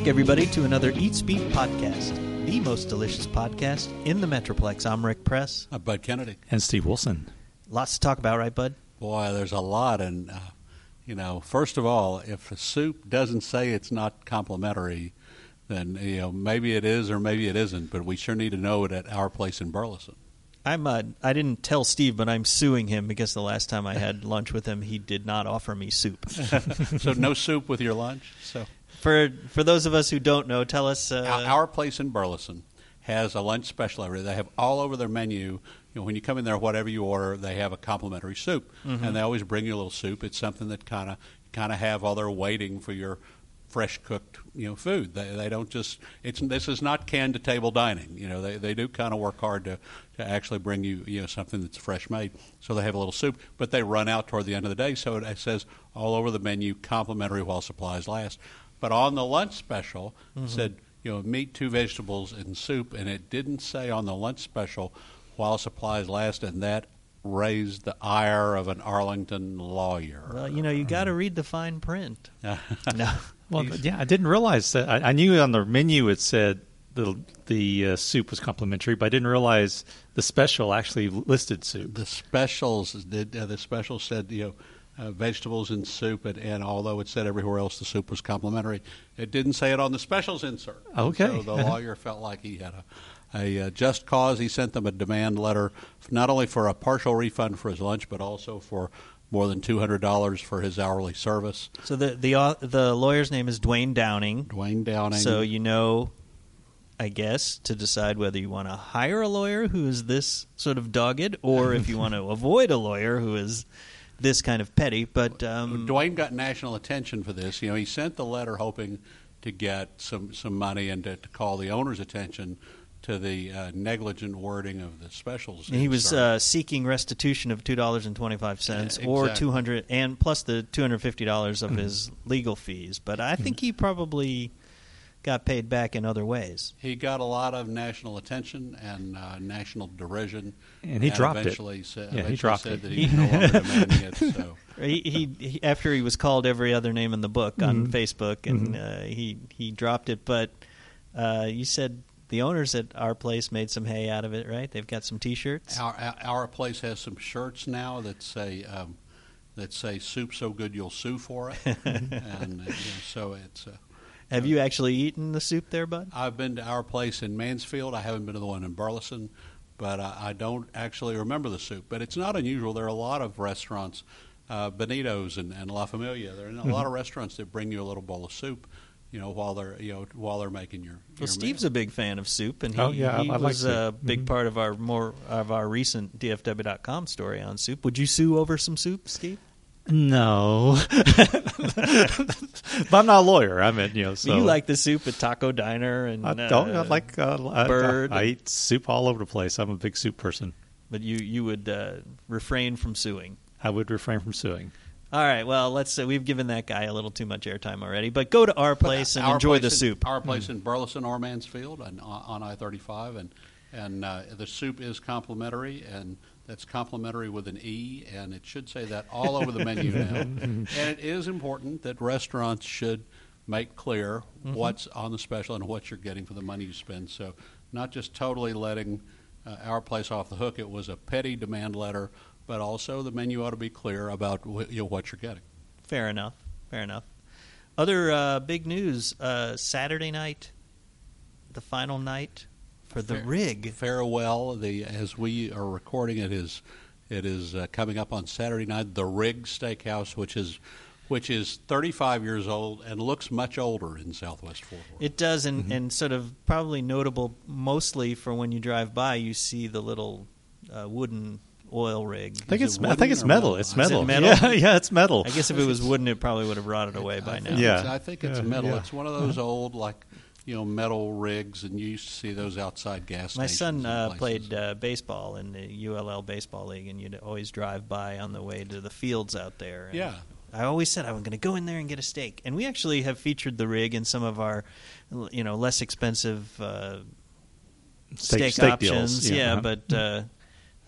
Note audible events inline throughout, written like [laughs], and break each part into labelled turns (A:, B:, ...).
A: back, everybody, to another Eats Beat podcast, the most delicious podcast in the Metroplex. I'm Rick Press.
B: I'm Bud Kennedy.
C: And Steve Wilson.
A: Lots to talk about, right, Bud?
B: Boy, there's a lot. And, uh, you know, first of all, if a soup doesn't say it's not complimentary, then, you know, maybe it is or maybe it isn't. But we sure need to know it at our place in Burleson.
A: I'm. Uh, I didn't tell Steve, but I'm suing him because the last time I had [laughs] lunch with him, he did not offer me soup. [laughs]
B: so no [laughs] soup with your lunch. So
A: for for those of us who don't know, tell us. Uh,
B: our, our place in Burleson has a lunch special every day. They have all over their menu. You know, when you come in there, whatever you order, they have a complimentary soup, mm-hmm. and they always bring you a little soup. It's something that kind of kind of have while they're waiting for your fresh cooked you know food. They they don't just it's this is not canned to table dining. You know they they do kind of work hard to to actually bring you you know something that's fresh made. So they have a little soup, but they run out toward the end of the day. So it says all over the menu complimentary while supplies last. But on the lunch special mm-hmm. said you know meat, two vegetables, and soup, and it didn't say on the lunch special while supplies last, and that raised the ire of an Arlington lawyer.
A: Well, you know, you got to read the fine print. [laughs] no.
C: Well, yeah, I didn't realize that. I, I knew on the menu it said the the uh, soup was complimentary, but I didn't realize the special actually listed soup.
B: The specials did. Uh, the special said you know. Uh, vegetables and soup, and, and, although it said everywhere else the soup was complimentary, it didn't say it on the specials insert.
C: Okay.
B: So the lawyer felt like he had a, a uh, just cause. He sent them a demand letter, not only for a partial refund for his lunch, but also for more than two hundred dollars for his hourly service.
A: So the the uh, the lawyer's name is Dwayne Downing.
B: Dwayne Downing.
A: So you know, I guess to decide whether you want to hire a lawyer who is this sort of dogged, or if you want to [laughs] avoid a lawyer who is this kind of petty. But um,
B: Dwayne got national attention for this. You know, he sent the letter hoping to get some some money and to, to call the owner's attention to the uh, negligent wording of the specials.
A: He was uh, seeking restitution of two dollars and twenty five cents, yeah, exactly. or two hundred, and plus the two hundred fifty dollars of mm-hmm. his legal fees. But I think he probably got paid back in other ways.
B: He got a lot of national attention and uh, national derision,
C: and he
B: and
C: dropped
B: eventually
C: it.
B: Sa-
C: yeah,
B: eventually
C: he dropped
B: said
C: it.
B: that he no longer [laughs] demanding it. So.
A: He, he, he, after he was called every other name in the book mm-hmm. on Facebook, and
C: mm-hmm.
A: uh, he he dropped it. But uh, you said the owners at our place made some hay out of it, right? They've got some T-shirts.
B: Our our place has some shirts now that say um, that say "Soup so good you'll sue for it," [laughs] and uh, you know, so it's.
A: Have you actually eaten the soup there, Bud?
B: I've been to our place in Mansfield. I haven't been to the one in Burleson, but I, I don't actually remember the soup. But it's not unusual. There are a lot of restaurants, uh, Benito's and, and La Familia. There are a mm-hmm. lot of restaurants that bring you a little bowl of soup you know, while they're you know while they're making your.
A: Well, Steve's
B: meal.
A: a big fan of soup, and he,
C: oh, yeah,
A: he
C: I, I
A: was
C: like
A: a big
C: mm-hmm. part
A: of our more of our recent DFW.com story on soup. Would you sue over some soup, Steve?
C: No, [laughs] but I'm not a lawyer. I mean, you know, so
A: you like the soup at Taco Diner and
C: I don't.
A: Uh,
C: I like uh,
A: bird.
C: I, I, I, eat soup all over the place. I'm a big soup person.
A: But you you would uh, refrain from suing.
C: I would refrain from suing.
A: All right. Well, let's. Uh, we've given that guy a little too much airtime already. But go to our place and
B: our
A: enjoy
B: place
A: the
B: in,
A: soup.
B: Our place mm. in Burleson or Mansfield on, on I thirty five, and and uh, the soup is complimentary, and that's complimentary with an e, and it should say that all over the menu now. [laughs] and it is important that restaurants should make clear mm-hmm. what's on the special and what you're getting for the money you spend. So not just totally letting uh, our place off the hook. It was a petty demand letter but also the menu ought to be clear about you know, what you're getting.
A: Fair enough. Fair enough. Other uh, big news: uh, Saturday night, the final night for the
B: Fair,
A: rig
B: farewell. The as we are recording it is it is uh, coming up on Saturday night. The Rig Steakhouse, which is which is 35 years old and looks much older in Southwest Fort Worth.
A: It does, and, mm-hmm. and sort of probably notable mostly for when you drive by, you see the little uh, wooden oil rig.
C: I think it's I think it's metal. It's metal.
A: It [laughs] metal.
C: Yeah, yeah, it's metal.
A: I guess if it was wooden, it probably would have rotted away by now.
C: Yeah,
B: I think it's
C: yeah,
B: metal.
C: Yeah.
B: It's one of those old like you know metal rigs, and you used to see those outside gas. Stations.
A: My son uh, played uh, baseball in the ULL baseball league, and you'd always drive by on the way to the fields out there. And
B: yeah.
A: I always said I was going to go in there and get a steak, and we actually have featured the rig in some of our, you know, less expensive uh, steak,
C: steak, steak
A: options.
C: Deals. Yeah,
A: yeah
C: uh-huh.
A: but uh,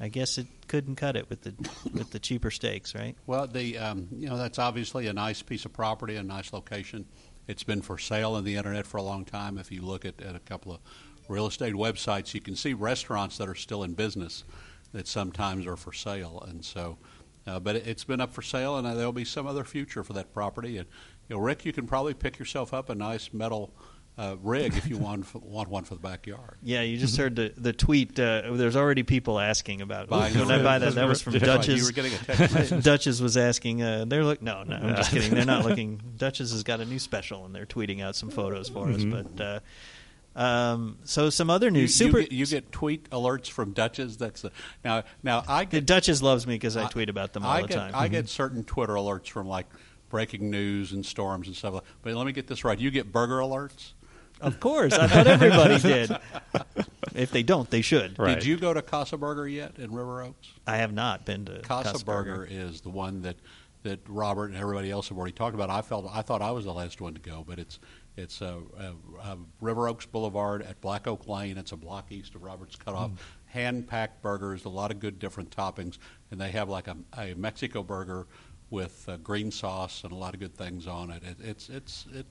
A: I guess it couldn't cut it with the with the cheaper steaks, right?
B: Well, the um, you know that's obviously a nice piece of property, a nice location, It's been for sale on the internet for a long time. If you look at, at a couple of real estate websites, you can see restaurants that are still in business that sometimes are for sale. And so, uh, but it, has been up for sale, and uh, there'll be some other future for that property. And you know, Rick, you can probably pick yourself up a nice metal uh, rig if you want [laughs] want one for the backyard.
A: Yeah, you just heard the the tweet. Uh, there's already people asking about.
B: Buying
A: Can I buy that? That was from [laughs] Dutch's.
B: You were getting a text [laughs]
A: was asking. Uh, they're look. No, no, I'm just kidding. They're not looking. Dutch's has got a new special, and they're tweeting out some photos for mm-hmm. us. But. Uh, um, so some other news.
B: You,
A: Super.
B: You get, you get, tweet alerts from Dutch's. That's the, now. Now I get
A: Dutch's loves me because I, I, tweet about them all
B: I
A: the
B: get,
A: time.
B: I mm-hmm. get certain Twitter alerts from like breaking news and storms and stuff. But let me get this right. You get burger alerts.
A: Of course, I thought everybody did. If they don't, they should.
C: Right.
B: Did you go to Casa Burger yet in River Oaks?
A: I have not been to
B: Casa,
A: Casa
B: Burger.
A: Burger.
B: Is the one that that Robert and everybody else have already talked about. I felt I thought I was the last one to go, but it's it's uh, uh, River Oaks Boulevard at Black Oak Lane. It's a block east of Roberts Cutoff. Mm. Hand packed burgers, a lot of good different toppings, and they have like a, a Mexico burger with uh, green sauce and a lot of good things on it. it it's it's it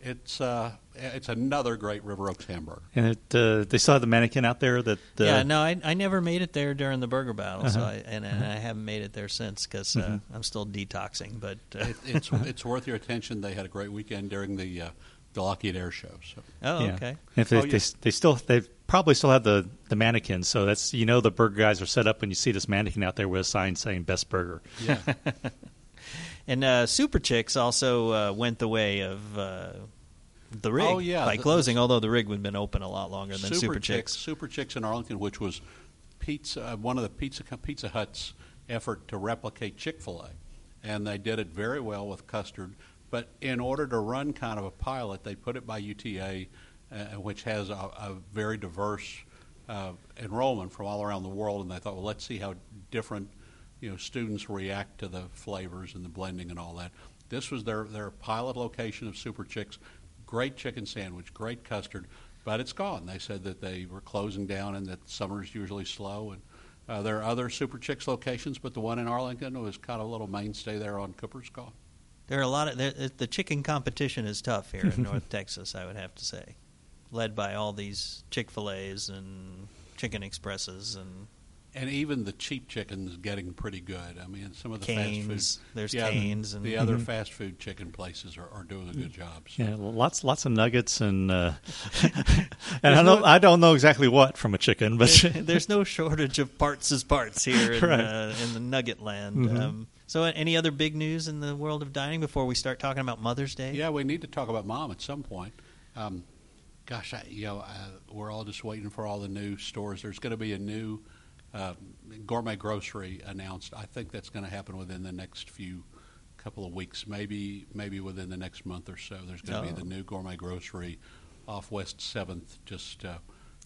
B: it's uh, it's another great River Oaks hamburger.
C: And it, uh, they saw the mannequin out there. That uh,
A: yeah, no, I, I never made it there during the burger battle, uh-huh. so I, and, and uh-huh. I haven't made it there since because uh, mm-hmm. I'm still detoxing. But
B: uh, it, it's [laughs] it's worth your attention. They had a great weekend during the uh, the Lockheed Air Show. So.
A: Oh, yeah. okay.
C: If they, oh, yeah. they, they still they probably still have the the mannequin, so that's you know the burger guys are set up when you see this mannequin out there with a sign saying "Best Burger."
B: Yeah. [laughs]
A: And uh, Super Chicks also uh, went the way of uh, the rig
B: oh, yeah.
A: by
B: the,
A: closing,
B: the,
A: although the rig had been open a lot longer than
B: Super,
A: Super
B: Chicks.
A: Chicks.
B: Super Chicks in Arlington, which was pizza, uh, one of the Pizza Pizza Hut's effort to replicate Chick Fil A, and they did it very well with custard. But in order to run kind of a pilot, they put it by UTA, uh, which has a, a very diverse uh, enrollment from all around the world, and they thought, well, let's see how different you know students react to the flavors and the blending and all that. This was their their pilot location of Super Chicks. Great chicken sandwich, great custard, but it's gone. They said that they were closing down and that summer's usually slow. And uh, there are other Super Chicks locations, but the one in Arlington was kind of a little mainstay there on Cooper's gone.
A: There are a lot of the chicken competition is tough here in North [laughs] Texas. I would have to say, led by all these Chick Fil A's and Chicken Expresses and
B: and even the cheap chicken's getting pretty good. I mean, some of the
A: Canes,
B: fast food,
A: there's
B: yeah,
A: Canes,
B: the,
A: and
B: the other mm-hmm. fast food chicken places are, are doing a good job. So.
C: Yeah, lots lots of nuggets and uh, [laughs] and I don't no, I don't know exactly what from a chicken, but
A: there's no shortage of parts as parts here [laughs] in,
C: right.
A: uh, in the nugget land.
C: Mm-hmm.
A: Um, so, any other big news in the world of dining before we start talking about Mother's Day?
B: Yeah, we need to talk about mom at some point. Um, gosh, I, you know, uh, we're all just waiting for all the new stores. There's going to be a new uh, gourmet grocery announced. I think that's going to happen within the next few couple of weeks, maybe maybe within the next month or so. There's going to oh. be the new gourmet grocery off West Seventh, just uh,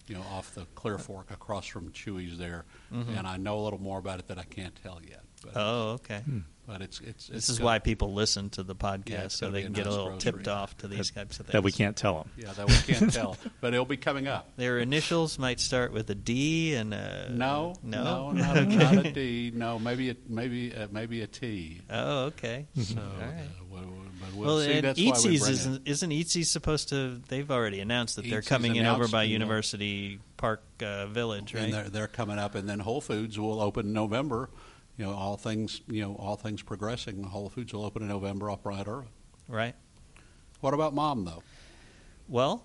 B: you know, off the Clear Fork across from Chuy's there. Mm-hmm. And I know a little more about it that I can't tell yet.
A: But, oh, okay. Hmm.
B: But it's it's.
A: This
B: it's
A: is why people listen to the podcast
B: yeah,
A: so they can get
B: nice
A: a little
B: grocery.
A: tipped off to these types of things
C: that we can't tell them.
B: Yeah, that we can't [laughs] tell, but it'll be coming up.
A: Their initials might start with a D and a
B: no,
A: no,
B: no, [laughs] not, okay. not a D. No, maybe a, maybe a, maybe a T.
A: Oh, okay.
B: So,
A: All right.
B: Uh, but
A: we'll,
B: well, see,
A: and Eatzi's isn't isn't Eatzi's supposed to? They've already announced that they're coming in over by University Park uh, Village, right?
B: And they're, they're coming up, and then Whole Foods will open in November you know, all things, you know, all things progressing, Whole Foods will open in November up right early.
A: Right.
B: What about mom, though?
A: Well,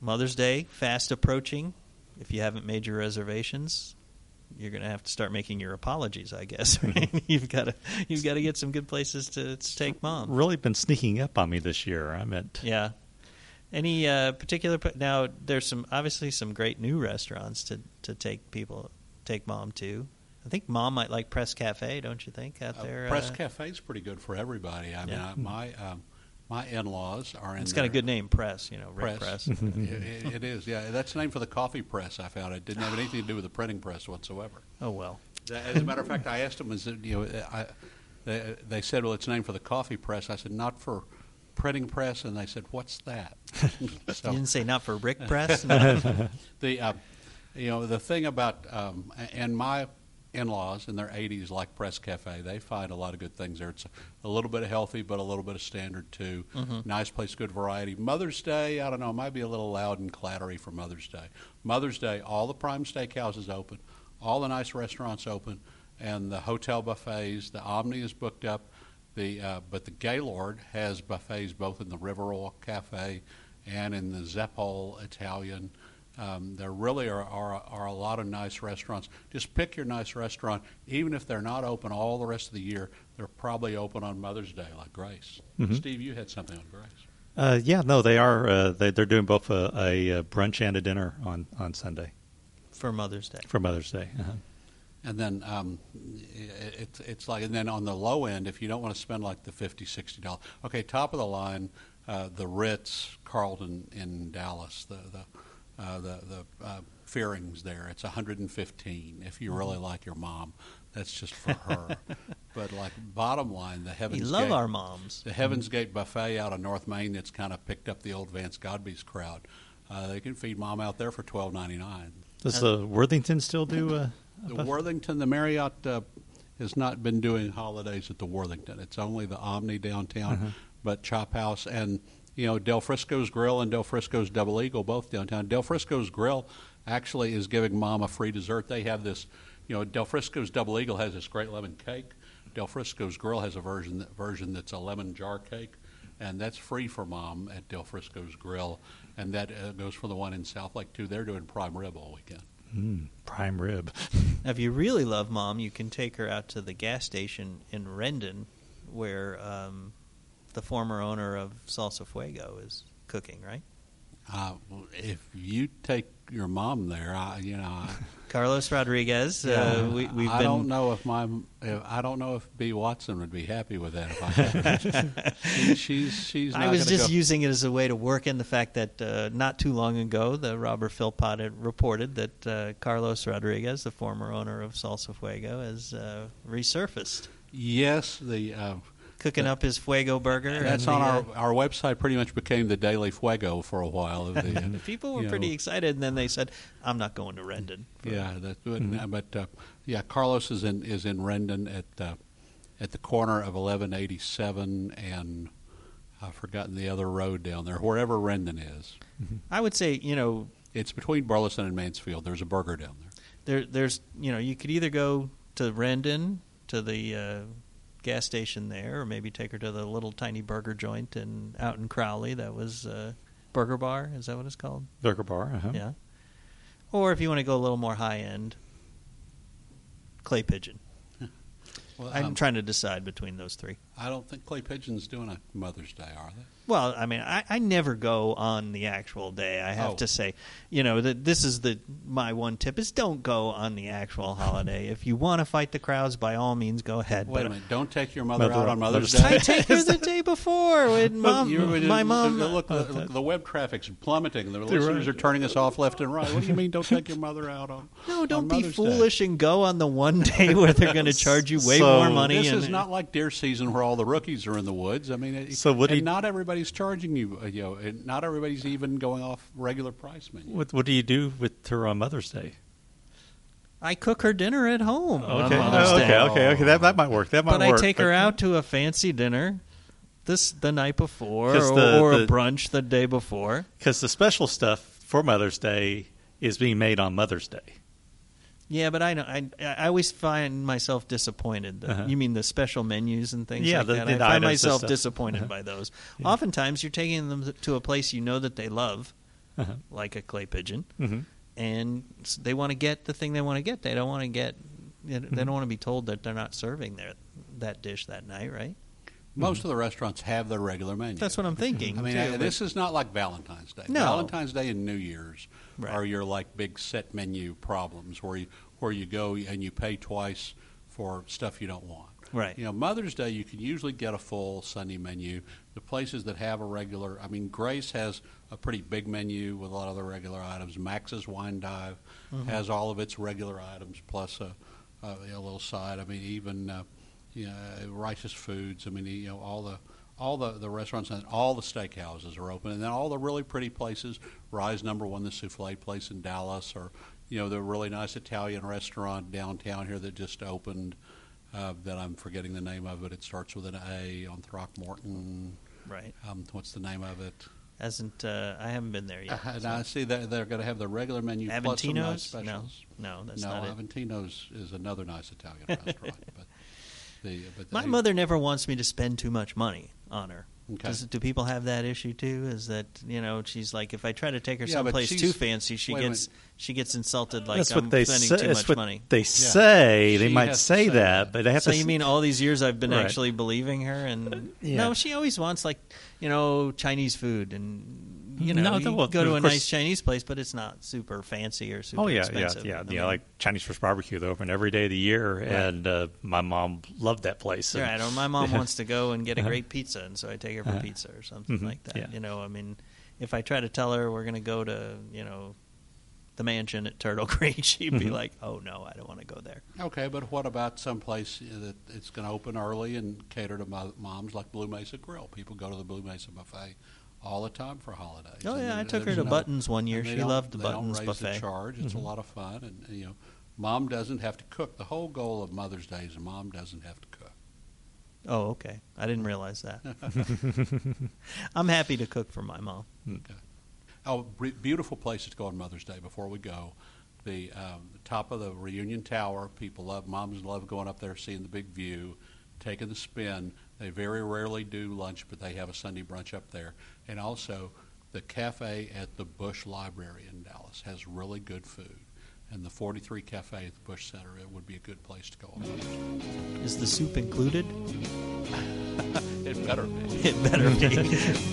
A: Mother's Day fast approaching. If you haven't made your reservations, you're going to have to start making your apologies, I guess. [laughs] Right? you've got to you've got to get some good places to, to take mom.
C: Really been sneaking up on me this year. I meant
A: yeah. Any uh, particular now? There's some obviously some great new restaurants to to take people take mom to. I think mom might like Press Cafe, don't you think? Out uh, there,
B: Press uh, Cafe is pretty good for everybody. I yeah. mean, I, my um, my in-laws are in.
A: It's got a good name, Press. You know,
B: Rick
A: Press.
B: press. [laughs] it, it is, yeah. That's the name for the coffee press. I found it didn't have anything to do with the printing press whatsoever.
A: Oh well.
B: As a matter of fact, I asked them, "Is it, you know?" I, they, they said, "Well, it's named for the coffee press." I said, "Not for." printing press, and they said, "What's that?" [laughs]
A: so, you didn't say not for Rick [laughs] Press.
B: the uh, you know the thing about um, and my in-laws in their 80s like Press Cafe. They find a lot of good things there. It's a little bit of healthy, but a little bit of standard too. Mm-hmm. Nice place, good variety. Mother's Day, I don't know, might be a little loud and clattery for Mother's Day. Mother's Day, all the prime steakhouses open, all the nice restaurants open, and the hotel buffets. The Omni is booked up. The uh, but the Gaylord has buffets both in the Riverwalk Cafe and in the Zeppole Italian. Um, there really are, are, are, a lot of nice restaurants. Just pick your nice restaurant. Even if they're not open all the rest of the year, they're probably open on Mother's Day, like Grace. Mm-hmm. Steve, you had something on Grace.
C: Uh, yeah, no, they are. Uh, they, are doing both a, a, brunch and a dinner on, on Sunday
A: for Mother's Day.
C: For Mother's Day. Uh-huh.
B: And then um, it's it's like, and then on the low end, if you don't want to spend like the fifty, sixty dollars, okay, top of the line, uh, the Ritz Carlton in Dallas, the the uh, the the uh, Fearing's there. It's 115. If you really mm-hmm. like your mom, that's just for her. [laughs] but like bottom line, the Heaven's
A: we love
B: Gate,
A: our moms.
B: The Heaven's mm-hmm. Gate buffet out of North Main that's kind of picked up the old Vance Godbey's crowd. Uh, they can feed mom out there for 12.99.
C: Does the Worthington still do a, [laughs]
B: the Worthington? The Marriott uh, has not been doing holidays at the Worthington. It's only the Omni downtown, uh-huh. but Chop House and you know, Del Frisco's Grill and Del Frisco's Double Eagle, both downtown. Del Frisco's Grill actually is giving mom a free dessert. They have this, you know, Del Frisco's Double Eagle has this great lemon cake. Del Frisco's Grill has a version version that's a lemon jar cake, and that's free for mom at Del Frisco's Grill, and that uh, goes for the one in Southlake too. They're doing prime rib all weekend.
C: Mm, prime rib. [laughs]
A: now, if you really love mom, you can take her out to the gas station in Rendon, where um, the former owner of Salsa Fuego is cooking, right?
B: Uh, if you take your mom there, I, you know, I, [laughs]
A: Carlos Rodriguez. Uh, yeah, uh, we, have I
B: been... don't know if my if, I don't know if B Watson would be happy with that. If I [laughs] she, she's she's.
A: I was just
B: go.
A: using it as a way to work in the fact that uh, not too long ago, the Robert Philpot had reported that uh, Carlos Rodriguez, the former owner of Salsa Fuego, has uh, resurfaced.
B: Yes, the
A: cooking up his Fuego burger.
B: That's on our, uh, our website. Pretty much became the Daily Fuego for a while.
A: The, the [laughs] people were pretty know. excited, and then they said, "I'm not going to Rendon."
B: Yeah, good. Mm-hmm. But uh, yeah, Carlos is in is in Rendon at uh, at the corner of 1187 and I've forgotten the other road down there. Wherever Rendon is,
A: mm-hmm. I would say you know
B: it's between Burleson and Mansfield. There's a burger down there.
A: There, there's you know you could either go to Rendon to the uh, gas station there, or maybe take her to the little tiny burger joint in out in Crowley. That was uh, Burger Bar. Is that what it's called?
C: Burger Bar. Uh-huh.
A: Yeah. Or if you want to go a little more high end, Clay Pigeon. Well, I'm um, trying to decide between those three.
B: I don't think Clay Pigeon's doing a Mother's Day, are they?
A: Well, I mean, I, I never go on the actual day. I have oh. to say, you know, that this is the my one tip is don't go on the actual holiday. if you want to fight the crowds, by all means, go ahead.
B: Wait but, a minute, don't take your mother, mother out on Mother's Day. I
A: take her the day before. With mom, my mom.
B: Look, the, the, web traffic's plummeting. The listeners right. are turning us off left and right. What do you mean? Don't take your mother out on?
A: No, don't be foolish Day. and go on the one day where they're going [laughs] to charge you way so more money.
B: This is not like deer season where all the rookies are in the woods. I mean,
C: so
B: what?
C: And
B: not everybody's charging you uh, you know, not everybody's even going off regular price menu.
C: What, what do you do with her on Mother's Day?
A: I cook her dinner at home.
C: Okay, oh, okay, okay, okay. That that might work. That might
A: but
C: work.
A: But I take her out to a fancy dinner this the night before, or, the, or the, a brunch the day before.
C: Because the special stuff for Mother's Day is being made on Mother's Day.
A: Yeah, but I know I, I always find myself disappointed. Uh-huh. You mean the special menus and things
C: yeah,
A: like
C: the,
A: that?
C: The
A: I find myself disappointed uh-huh. by those. Yeah. Oftentimes, you're taking them to a place you know that they love, uh-huh. like a clay pigeon, mm-hmm. and they want to get the thing they want to get. They don't want to get. They don't mm-hmm. want to be told that they're not serving their that dish that night, right?
B: Most of the restaurants have their regular menu.
A: That's what I'm thinking.
B: I mean, too, this is not like Valentine's Day.
A: No.
B: Valentine's Day and New Year's right. are your like big set menu problems where you where you go and you pay twice for stuff you don't want.
A: Right.
B: You know, Mother's Day you can usually get a full Sunday menu. The places that have a regular, I mean, Grace has a pretty big menu with a lot of the regular items. Max's Wine Dive mm-hmm. has all of its regular items plus a, a, a little side. I mean, even uh, you know, Righteous Foods. I mean, you know, all the all the, the restaurants and all the steakhouses are open, and then all the really pretty places. Rise Number One, the souffle place in Dallas, or you know, the really nice Italian restaurant downtown here that just opened. Uh, that I'm forgetting the name of it. It starts with an A on Throckmorton.
A: Right.
B: Um, what's the name of it?
A: Hasn't uh, I haven't been there yet.
B: Uh,
A: so.
B: I see that they're going to have the regular menu plus some nice
A: Aventino's? No,
B: specials.
A: no, that's
B: no,
A: not it.
B: Aventino's is another nice Italian restaurant. [laughs] But the but
A: My
B: they-
A: mother never wants me to spend too much money on her.
B: Okay.
A: Does, do people have that issue too? Is that you know she's like if I try to take her
B: Yeah,
A: someplace too fancy, she gets she gets insulted like
C: that's
A: I'm
C: what they
A: spending
C: say.
A: too
C: That's
A: much
C: what
A: money.
C: they say. They
B: She
C: might say,
B: say
C: that,
B: that.
C: but they have
A: So
C: to.
A: you
C: s-
A: mean all these years I've been
C: Right.
A: actually believing her? And
C: Yeah.
A: no, she always wants like you know Chinese food, and you know
C: No,
A: you
C: well,
A: go to a
C: course-
A: nice Chinese place, but it's not super fancy or super
C: Oh yeah,
A: expensive.
C: yeah, yeah,
A: I
C: yeah.
A: mean,
C: Like Chinese First Barbecue, they're open every day of the year, and uh, my mom loved that place.
A: Yeah,
C: and-
A: I know my mom [laughs]
C: Yeah.
A: wants to go and get a
C: Uh-huh.
A: great pizza, and so I take her for
C: Uh-huh.
A: pizza or something
C: Mhm,
A: like that.
C: yeah.
A: You know, I mean, if I try to tell her we're going to go to, you know, the mansion at Turtle [laughs] Creek, she'd be
C: Mhm.
A: like, "Oh no, I don't want to go there."
B: Okay, but what about some place that it's going to open early and cater to mo- moms like Blue Mesa Grill? People go to the Blue Mesa buffet all the time for holidays.
A: Oh
B: And
A: yeah, I took her to
B: no-
A: Buttons one year. She loved the
B: they
A: Buttons
B: don't raise
A: buffet.
B: The charge. It's
C: Mhm.
B: a lot of fun, and you know, mom doesn't have to cook. The whole goal of Mother's Day is mom doesn't have to cook.
A: Oh, okay. I didn't realize that. [laughs] [laughs] I'm happy to cook for my mom.
B: Okay. Oh, bre- beautiful places to go on Mother's Day. Before we go, the, um, the top of the Reunion Tower. People love moms love going up there, seeing the big view, taking the spin. They very rarely do lunch, but they have a Sunday brunch up there. And also, the cafe at the Bush Library in Dallas has really good food. And the 43 Cafe at the Bush Center, it would be a good place to go on Mother's Day.
A: Is the soup included? [laughs]
B: It better be. [laughs]
A: It better be.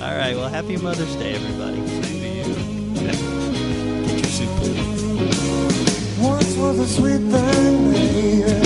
A: All right. Well, happy Mother's Day, everybody.
B: Same to you.
A: Get your soup.
D: Once was a sweet thing, baby.